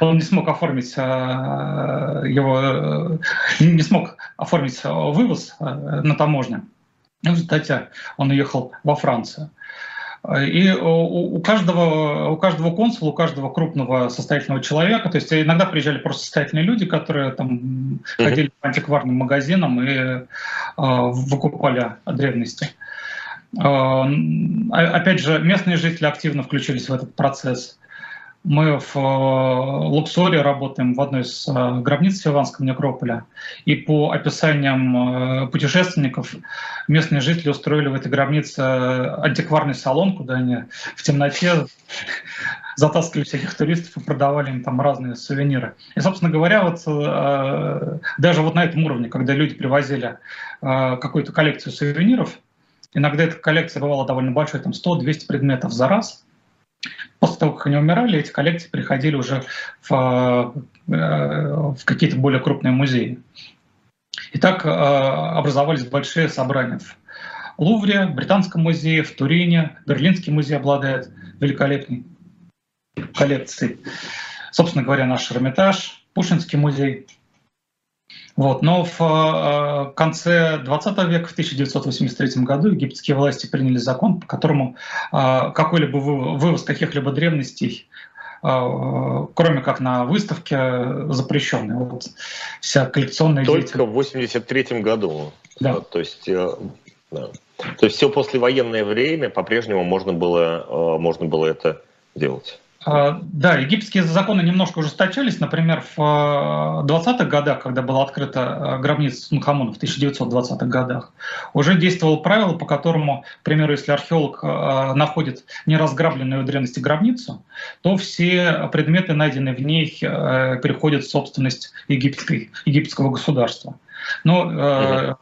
Он не смог оформить э, его, э, не смог оформить вывоз э, на таможне. В результате он уехал во Францию. И у каждого, у каждого консула, у каждого крупного состоятельного человека, то есть иногда приезжали просто состоятельные люди, которые там mm-hmm. ходили по антикварным магазинам и э, выкупали древности. Э, опять же, местные жители активно включились в этот процесс. Мы в э, Луксоре работаем в одной из э, гробниц Иванского некрополя. И по описаниям э, путешественников, местные жители устроили в этой гробнице антикварный салон, куда они в темноте затаскивали всяких туристов и продавали им там разные сувениры. И, собственно говоря, вот даже вот на этом уровне, когда люди привозили какую-то коллекцию сувениров, иногда эта коллекция бывала довольно большой, там 100-200 предметов за раз – После того, как они умирали, эти коллекции приходили уже в, э, в какие-то более крупные музеи. И так э, образовались большие собрания в Лувре, Британском музее, в Турине. Берлинский музей обладает великолепной коллекцией. Собственно говоря, наш Эрмитаж, Пушинский музей – вот. Но в э, конце 20 века, в 1983 году, египетские власти приняли закон, по которому э, какой-либо вывоз каких-либо древностей э, кроме как на выставке, запрещенный. Вот вся коллекционная Только деятельность. в 83 году. Да. То есть, да. То есть все послевоенное время по-прежнему можно было, можно было это делать. А, да, египетские законы немножко ужесточались. Например, в 20-х э, годах, когда была открыта э, гробница Тутанхамона в 1920-х годах, уже действовало правило, по которому, к примеру, если археолог э, находит неразграбленную древности гробницу, то все предметы, найденные в ней, переходят в собственность египетской, египетского государства. Но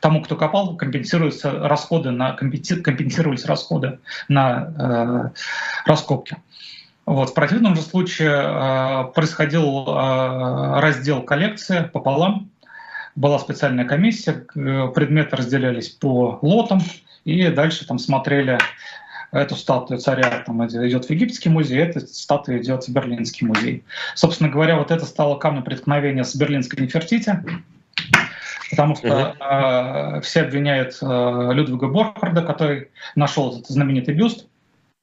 тому, кто копал, компенсируются расходы на, компенсировались расходы на э, раскопки. Вот. В противном же случае э, происходил э, раздел коллекции пополам. Была специальная комиссия, предметы разделялись по лотам, и дальше там смотрели эту статую царя там идет в Египетский музей, эта статуя идет в Берлинский музей. Собственно говоря, вот это стало камнем преткновения с Берлинской Нефертити, потому что э, все обвиняют э, Людвига Борхарда, который нашел этот знаменитый бюст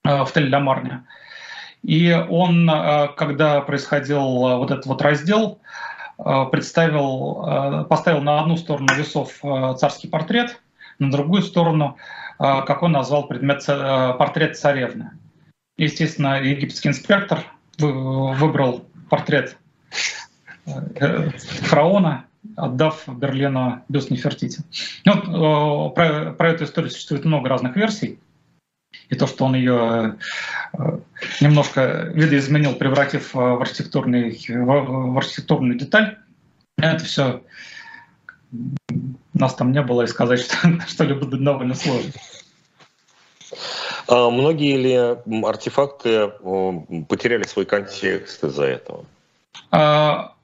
э, в Тель-Дамарне. И он, э, когда происходил э, вот этот вот раздел, э, представил, поставил на одну сторону весов царский портрет, на другую сторону, как он назвал предмет, портрет царевны. Естественно, египетский инспектор выбрал портрет фараона, отдав Берлину бюст Нефертити. Ну, про, про эту историю существует много разных версий и то, что он ее э, немножко видоизменил, превратив в, архитектурный, в архитектурную деталь, это все нас там не было, и сказать что, что-либо довольно сложно. А многие ли артефакты потеряли свой контекст из-за этого? А,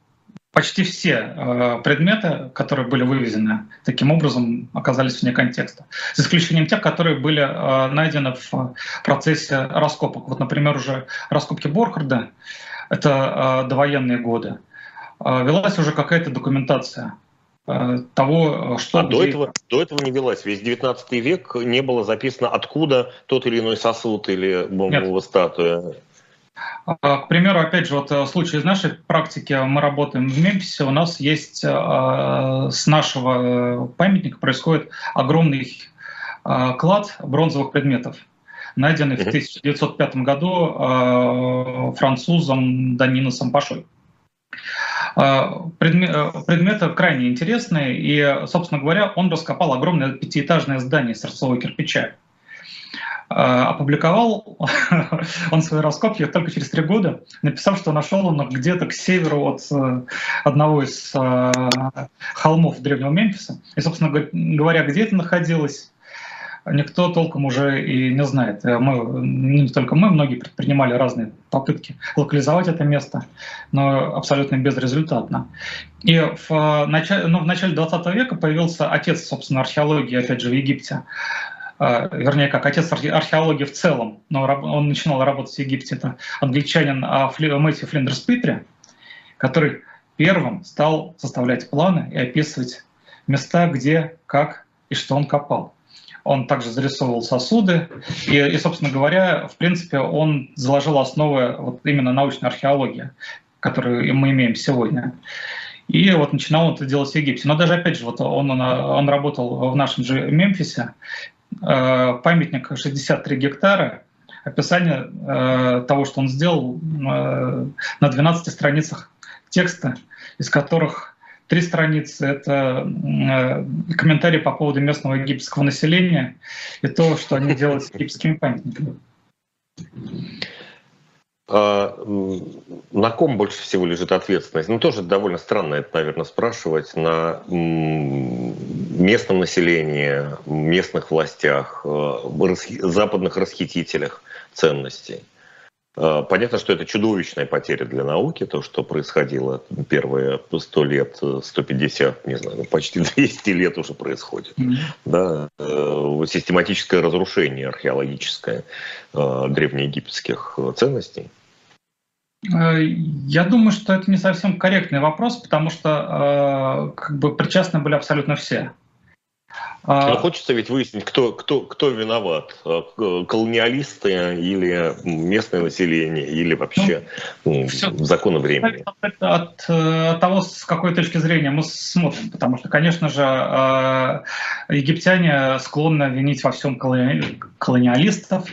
почти все э, предметы, которые были вывезены таким образом, оказались вне контекста. За исключением тех, которые были э, найдены в процессе раскопок. Вот, например, уже раскопки Борхарда, это э, довоенные годы, э, велась уже какая-то документация э, того, что... А до, этого, до этого не велась. Весь 19 век не было записано, откуда тот или иной сосуд или бомбовая статуя. А, к примеру, опять же, вот э, случай из нашей практики, мы работаем в Мемфисе, у нас есть э, с нашего э, памятника происходит огромный клад бронзовых предметов, найденный в 1905 году французом Даниносом Пашой. Предметы крайне интересные, и, собственно говоря, он раскопал огромное пятиэтажное здание из торцового кирпича. Э, опубликовал он свои раскопки только через три года, написав, что нашел он где-то к северу от э, одного из э, холмов древнего Мемфиса. И, собственно говоря, где это находилось, никто толком уже и не знает. Мы, не только мы, многие предпринимали разные попытки локализовать это место, но абсолютно безрезультатно. И в начале, ну, в начале 20 века появился отец, собственно, археологии, опять же, в Египте, вернее, как отец археологии в целом, но он начинал работать в Египте, это англичанин а, Мэтью Флиндерс Питри, который первым стал составлять планы и описывать места, где, как и что он копал. Он также зарисовывал сосуды, и, и собственно говоря, в принципе, он заложил основы вот именно научной археологии, которую мы имеем сегодня. И вот начинал он это делать в Египте. Но даже, опять же, вот он, он, он работал в нашем же Мемфисе, памятник 63 гектара, описание э, того, что он сделал э, на 12 страницах текста, из которых три страницы — это комментарии по поводу местного египетского населения и то, что они делают с египетскими памятниками. А, на ком больше всего лежит ответственность? Ну, тоже довольно странно это, наверное, спрашивать. На местном населении, местных властях, э, западных расхитителях ценностей. А, понятно, что это чудовищная потеря для науки, то, что происходило первые 100 лет, 150, не знаю, ну, почти 200 лет уже происходит. Mm-hmm. Да, э, систематическое разрушение археологическое э, древнеегипетских ценностей. Э, я думаю, что это не совсем корректный вопрос, потому что э, как бы причастны были абсолютно все. А, Но хочется ведь выяснить, кто, кто, кто виноват. Э, колониалисты или местное население, или вообще ну, все законы времени. От, от, от того, с какой точки зрения мы смотрим. Потому что, конечно же, египтяне склонны винить во всем колониалистов,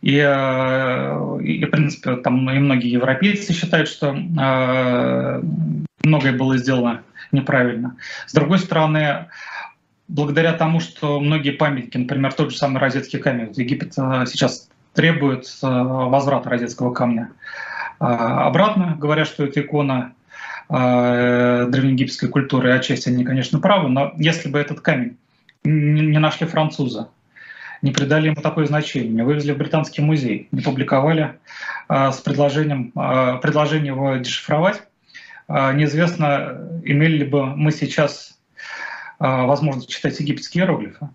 и, э, и, в принципе, там и многие европейцы считают, что э, многое было сделано неправильно. С другой стороны, благодаря тому, что многие памятники, например, тот же самый розетский камень, Египет э, сейчас требует возврата розетского камня обратно, говоря, что это икона древнеегипетской культуры, и отчасти они, конечно, правы, но если бы этот камень не нашли француза, не придали ему такое значение, не вывезли в Британский музей, не публиковали э, с предложением, э, предложение его дешифровать. Э, неизвестно, имели ли бы мы сейчас э, возможность читать египетские иероглифы.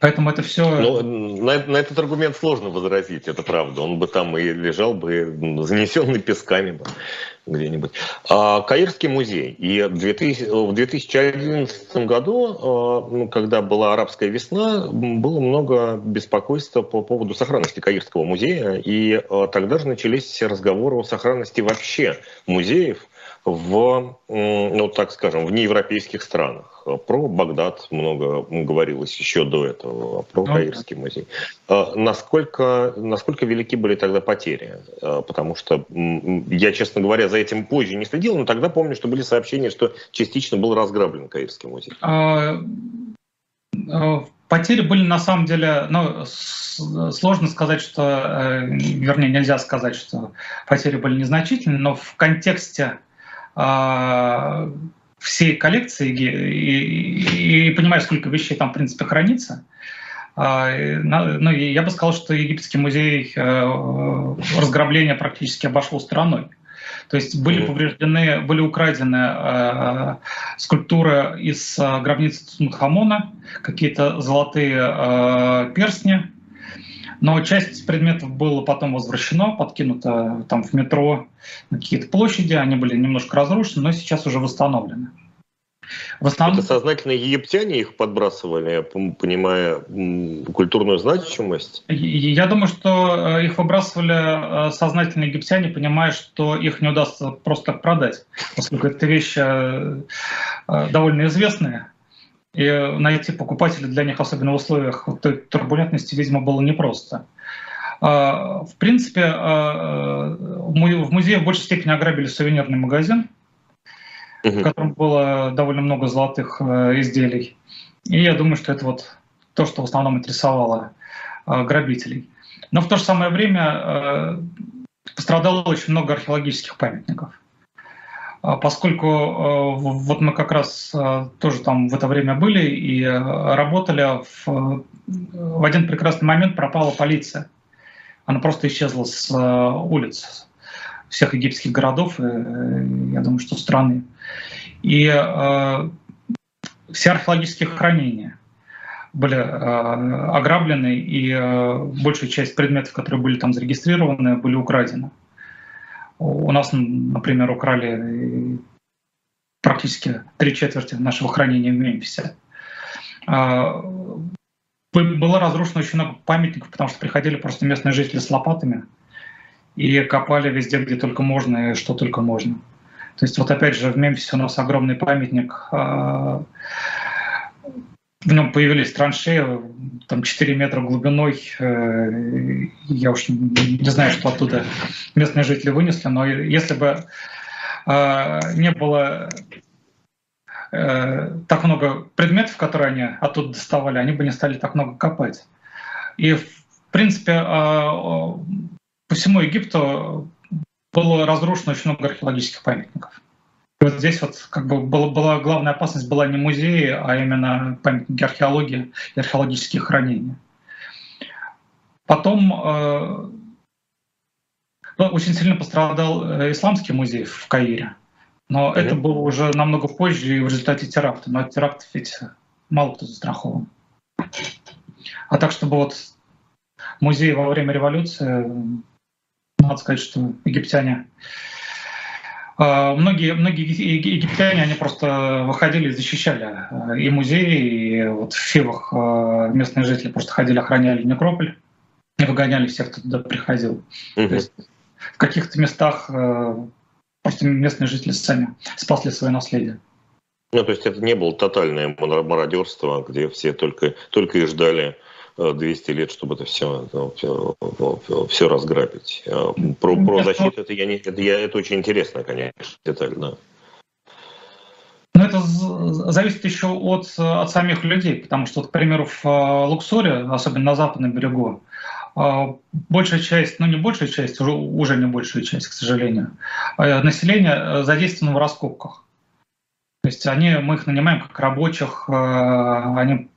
Поэтому это все... Ну, на, на этот аргумент сложно возразить, это правда. Он бы там и лежал бы занесенный песками бы где-нибудь. А, Каирский музей. И в 2011 году, а, ну, когда была арабская весна, было много беспокойства по поводу сохранности Каирского музея. И а, тогда же начались разговоры о сохранности вообще музеев в, ну так скажем, в неевропейских странах. Про Багдад много говорилось еще до этого, про ну Каирский музей. А насколько, насколько велики были тогда потери? А, потому что я, честно говоря, за этим позже не следил, но тогда помню, что были сообщения, что частично был разграблен Каирский музей. А, потери были на самом деле, ну, сложно сказать, что, э, вернее, нельзя сказать, что потери были незначительны, но в контексте а, всей коллекции и, и, и понимая, сколько вещей там, в принципе, хранится, а, ну, я бы сказал, что египетский музей э, разграбление практически обошло стороной. То есть были повреждены, были украдены э, скульптуры из э, гробницы Тутанхамона, какие-то золотые э, перстни, но часть предметов было потом возвращено, подкинуто там в метро на какие-то площади, они были немножко разрушены, но сейчас уже восстановлены. В основном... Это сознательно египтяне их подбрасывали, понимая культурную значимость? Я думаю, что э, их выбрасывали э, сознательно египтяне, понимая, что их не удастся просто продать, поскольку это вещи э, довольно известные. И найти покупателя для них, особенно в условиях той турбулентности, видимо, было непросто. В принципе, в музее в большей степени ограбили сувенирный магазин, в котором было довольно много золотых изделий. И я думаю, что это вот то, что в основном интересовало грабителей. Но в то же самое время пострадало очень много археологических памятников. А поскольку э, вот мы как раз э, тоже там в это время были и э, работали, в, в один прекрасный момент пропала полиция. Она просто исчезла с улиц всех египетских городов, и, я думаю, что страны. И все археологические хранения были ограблены, и большая часть предметов, которые были там зарегистрированы, были украдены. У нас, например, украли практически три четверти нашего хранения в Мемфисе. А, было разрушено очень много памятников, потому что приходили просто местные жители с лопатами и копали везде, где только можно и что только можно. То есть вот опять же в Мемфисе у нас огромный памятник а, в нем появились траншеи, там 4 метра глубиной. Э, я уж не знаю, что оттуда местные жители вынесли, но если бы э, не было э, так много предметов, которые они оттуда доставали, они бы не стали так много копать. И, в принципе, по всему Египту было разрушено очень много археологических памятников вот здесь вот как бы была, была главная опасность была не музеи, а именно памятники археологии и археологические хранения. Потом э, ну, очень сильно пострадал э, исламский музей в Каире, но mm-hmm. это было уже намного позже и в результате теракта. Но от терактов ведь мало кто застрахован. А так, чтобы вот музей во время революции, надо сказать, что египтяне многие, многие египтяне, они просто выходили и защищали а, и музеи, и вот в Фивах а, местные жители просто ходили, охраняли некрополь и выгоняли всех, кто туда приходил. Угу. То есть в каких-то местах просто местные жители сами спасли свое наследие. Ну, то есть это не было тотальное мародерство, где все только, только и ждали 200 лет, чтобы это все, все, все разграбить. А про, про защиту это, я не, это, я, это очень интересно, конечно, деталь, да. Но это зависит еще от, от самих людей, потому что, к примеру, в э, Луксоре, особенно на западном берегу, э, большая часть, ну не большая часть, уже, уже не большая часть, к сожалению, э, населения задействовано в раскопках. То есть они, мы их нанимаем как рабочих, они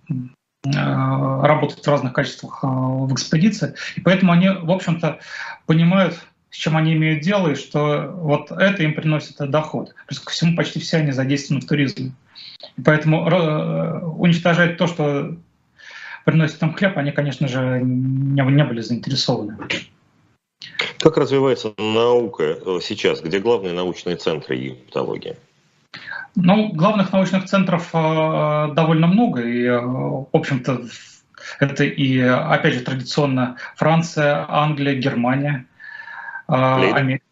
Э, работают в разных качествах э, в экспедиции, и поэтому они, в общем-то, понимают, с чем они имеют дело, и что вот это им приносит доход. Плюс ко всему почти все они задействованы в туризме. И поэтому э, уничтожать то, что приносит им хлеб, они, конечно же, не, не были заинтересованы. Как развивается наука сейчас? Где главные научные центры египтологии? Ну, главных научных центров э, довольно много, и, э, в общем-то, это и, опять же, традиционно Франция, Англия, Германия, э, Америка,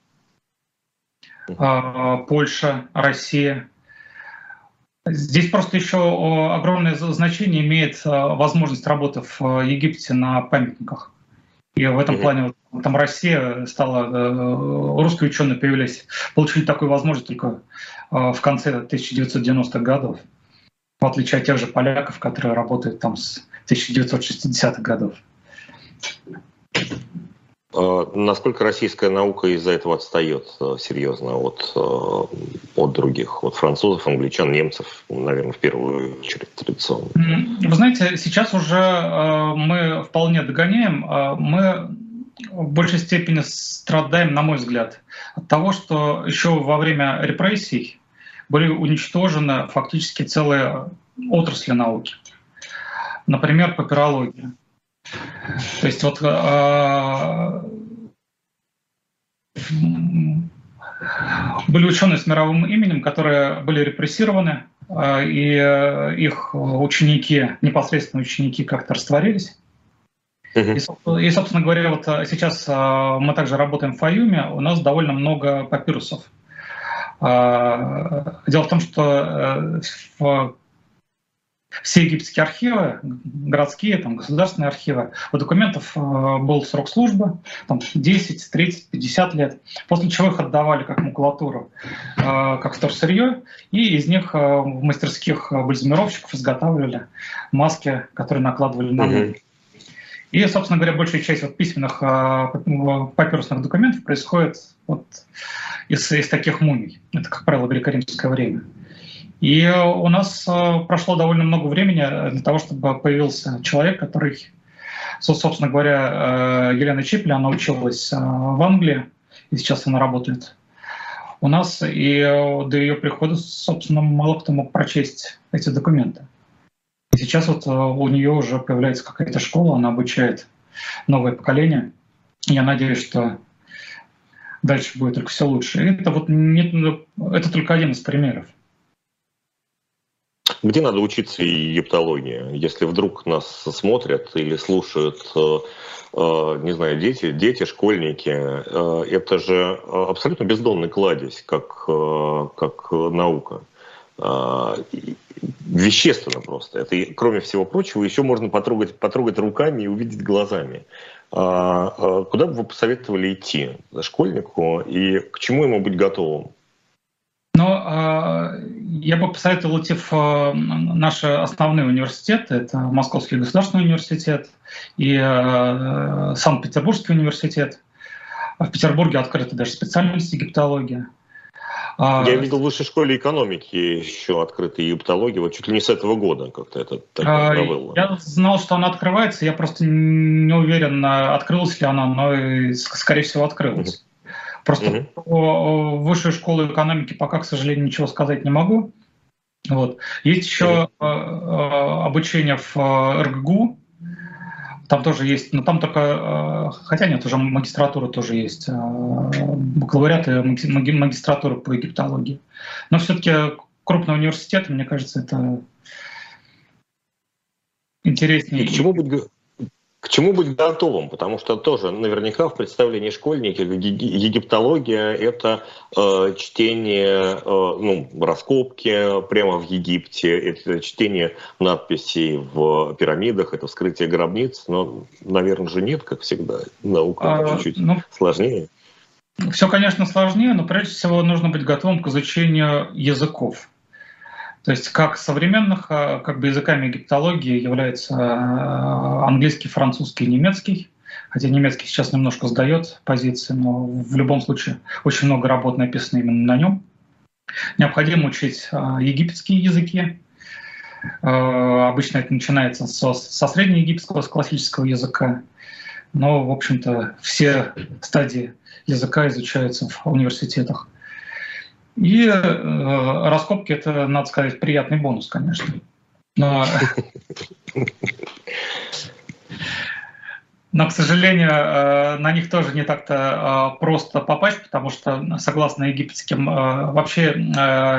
Польша, Россия. Здесь просто еще огромное значение имеет возможность работы в Египте на памятниках. И в этом плане вот, там Россия стала, э, русские ученые появились, получили такую возможность только Э, в конце 1990-х годов, в отличие от тех же поляков, которые работают там с 1960-х годов. А насколько российская наука из-за этого отстает э, серьезно от, э, от других, от французов, англичан, немцев, наверное, в первую очередь традиционно? Вы знаете, сейчас уже мы вполне догоняем. Мы в большей степени страдаем, на мой взгляд, от того, что еще во время репрессий были уничтожены фактически целые отрасли науки. Например, папирология. То есть вот э, были ученые с мировым именем, которые были репрессированы, э, и их ученики, непосредственно ученики как-то растворились. И, собственно говоря, вот сейчас мы также работаем в Фаюме, у нас довольно много папирусов. А, дело в том, что э, в все египетские архивы, городские, там, государственные архивы, у документов э, был срок службы, там, 10, 30, 50 лет, после чего их отдавали как макулатуру, э, как вторсырье, и из них э, в мастерских бальзамировщиков изготавливали маски, которые накладывали на мумию. И, собственно говоря, большая часть вот письменных папирусных документов происходит вот из, из таких мумий. Это, как правило, греко-римское время. И у нас э, прошло довольно много времени для того, чтобы появился человек, который, собственно говоря, э, Елена Чипли, она училась э, в Англии, и сейчас она работает у нас, и до ее прихода, собственно, мало кто мог прочесть эти документы. И сейчас вот у нее уже появляется какая-то школа, она обучает новое поколение. Я надеюсь, что дальше будет только все лучше. Это вот нет, это только один из примеров. Где надо учиться египтологии, если вдруг нас смотрят или слушают, э, э, не знаю, дети, дети, школьники? Э, это же абсолютно бездонный кладезь, как, как наука. Вещественно просто. Это, кроме всего прочего, еще можно потрогать, потрогать руками и увидеть глазами. Куда бы вы посоветовали идти школьнику и к чему ему быть готовым? Но э, я бы посоветовал идти в наши основные университеты. Это Московский государственный университет и э, Санкт-Петербургский университет. В Петербурге открыта даже специальность египтология. А, я видел в высшей школе экономики еще открытая египтология, вот чуть ли не с этого года как-то это а, Я знал, что она открывается, я просто не уверен, открылась ли она, но, скорее всего, открылась. Просто mm-hmm. по высшей школы экономики пока, к сожалению, ничего сказать не могу. Вот. Есть еще mm-hmm. обучение в э, РГГУ, там тоже есть, но там только, хотя нет, уже магистратура тоже есть, бакалавриат и магистратура по египтологии. Но все-таки крупный университет, мне кажется, это интереснее. И к чему быть, к чему быть готовым? Потому что тоже наверняка в представлении школьника египтология – это э, чтение, э, ну, раскопки прямо в Египте, это чтение надписей в пирамидах, это вскрытие гробниц, но, наверное же, нет, как всегда, наука а, чуть-чуть ну, сложнее. Все, конечно, сложнее, но прежде всего нужно быть готовым к изучению языков. То есть как современных а, как бы языками египтологии являются а, английский, французский, немецкий. Хотя немецкий сейчас немножко сдает позиции, но в любом случае очень много работ написано именно на нем. Необходимо учить а, египетские языки. Обычно это начинается со, со среднеегипетского, с классического языка. Но, в общем-то, все стадии языка изучаются в университетах. И э, раскопки это, надо сказать, приятный бонус, конечно. Но, но к сожалению, э, на них тоже не так-то э, просто попасть, потому что, согласно египетским, э, вообще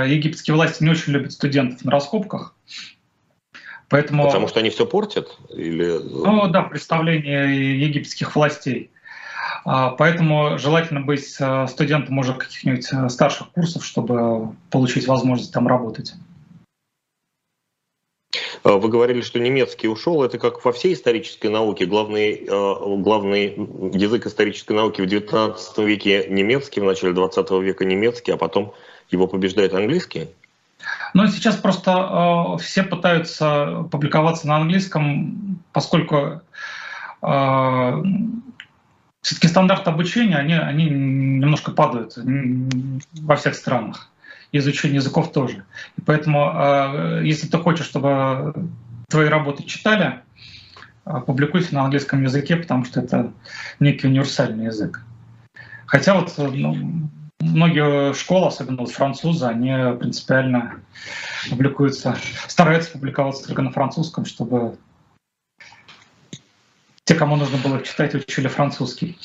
египетские власти не очень любят студентов на раскопках. Поэтому, Потому что они все портят? Или... Ну да, представление египетских властей. А, поэтому желательно быть э, студентом уже каких-нибудь э, старших курсов, чтобы получить возможность там работать. А, вы говорили, что немецкий ушел. Это как во всей исторической науке. Главный, э, главный язык исторической науки в XIX веке немецкий, в начале XX века немецкий, а потом его побеждает английский? Ну, сейчас просто э, все пытаются публиковаться на английском, поскольку э, все-таки стандарты обучения, они, они немножко падают во всех странах. Изучение языков тоже. И поэтому, а, если ты хочешь, чтобы твои работы читали, а, публикуйся на английском языке, потому что это некий универсальный язык. Хотя вот ну, многие школы, особенно вот французы, они принципиально публикуются, стараются публиковаться только на французском, чтобы те, кому нужно было читать, учили французский.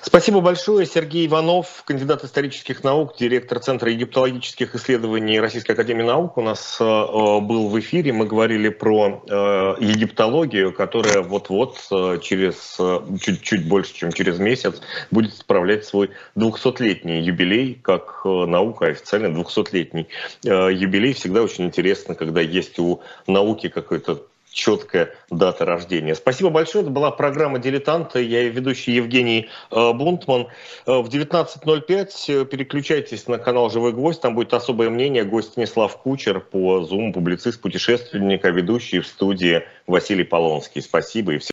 Спасибо большое. Сергей Иванов, кандидат исторических наук, директор Центра египтологических исследований Российской Академии Наук у нас э, был в эфире. Мы говорили про э, египтологию, которая вот-вот э, через чуть-чуть больше, чем через месяц будет справлять свой 200-летний юбилей, как наука официально 200-летний э, юбилей. Всегда очень интересно, когда есть у науки какой-то четкая дата рождения. Спасибо большое. Это была программа «Дилетанты». Я ее ведущий Евгений э, Бунтман. Э, в 19.05 э, переключайтесь на канал «Живой гвоздь». Там будет особое мнение. Гость Станислав Кучер по Zoom, публицист, путешественник, а ведущий в студии Василий Полонский. Спасибо и всем